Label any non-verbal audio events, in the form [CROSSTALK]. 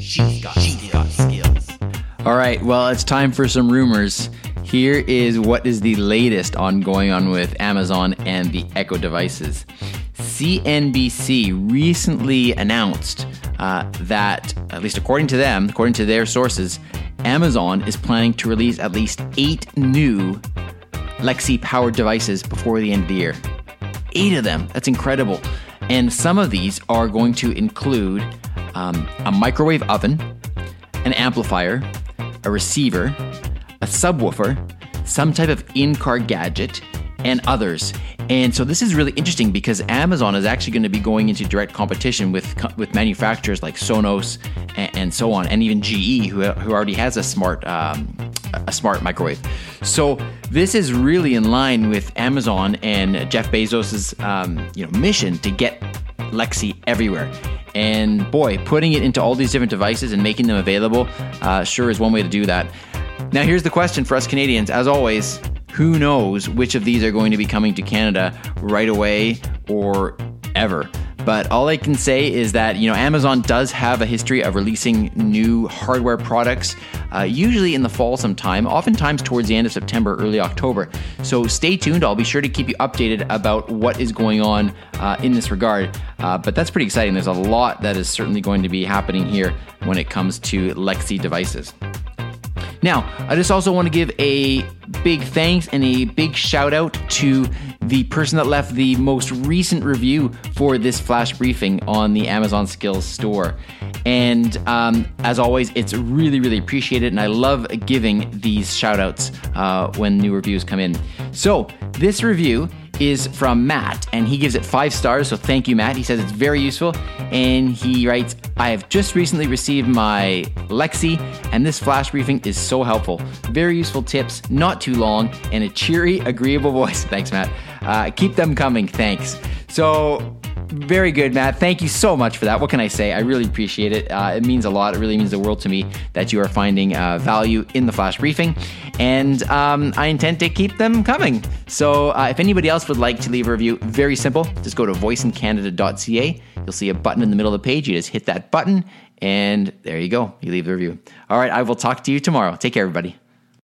She's got, she's got skills. All right, well, it's time for some rumors. Here is what is the latest on going on with Amazon and the Echo devices. CNBC recently announced uh, that, at least according to them, according to their sources, Amazon is planning to release at least eight new Lexi powered devices before the end of the year. Eight of them. That's incredible. And some of these are going to include um, a microwave oven, an amplifier, a receiver, a subwoofer, some type of in car gadget, and others. And so this is really interesting because Amazon is actually going to be going into direct competition with with manufacturers like Sonos and, and so on, and even GE, who, who already has a smart um, a smart microwave. So this is really in line with Amazon and Jeff Bezos's um, you know mission to get Lexi everywhere. And boy, putting it into all these different devices and making them available uh, sure is one way to do that. Now, here's the question for us Canadians. As always, who knows which of these are going to be coming to Canada right away or ever? But all I can say is that you know Amazon does have a history of releasing new hardware products, uh, usually in the fall sometime, oftentimes towards the end of September, early October. So stay tuned. I'll be sure to keep you updated about what is going on uh, in this regard. Uh, but that's pretty exciting. There's a lot that is certainly going to be happening here when it comes to Lexi devices. Now, I just also want to give a big thanks and a big shout out to the person that left the most recent review for this flash briefing on the Amazon Skills store. And um, as always, it's really, really appreciated. And I love giving these shout outs uh, when new reviews come in. So, this review is from Matt, and he gives it five stars. So thank you, Matt. He says it's very useful, and he writes, "I have just recently received my Lexi, and this flash briefing is so helpful. Very useful tips, not too long, and a cheery, agreeable [LAUGHS] voice." Thanks, Matt. Uh, keep them coming. Thanks. So very good, Matt. Thank you so much for that. What can I say? I really appreciate it. Uh, it means a lot. It really means the world to me that you are finding uh, value in the flash briefing, and um, I intend to keep them coming. So, uh, if anybody else would like to leave a review, very simple. Just go to voiceincanada.ca. You'll see a button in the middle of the page. You just hit that button, and there you go. You leave the review. All right. I will talk to you tomorrow. Take care, everybody.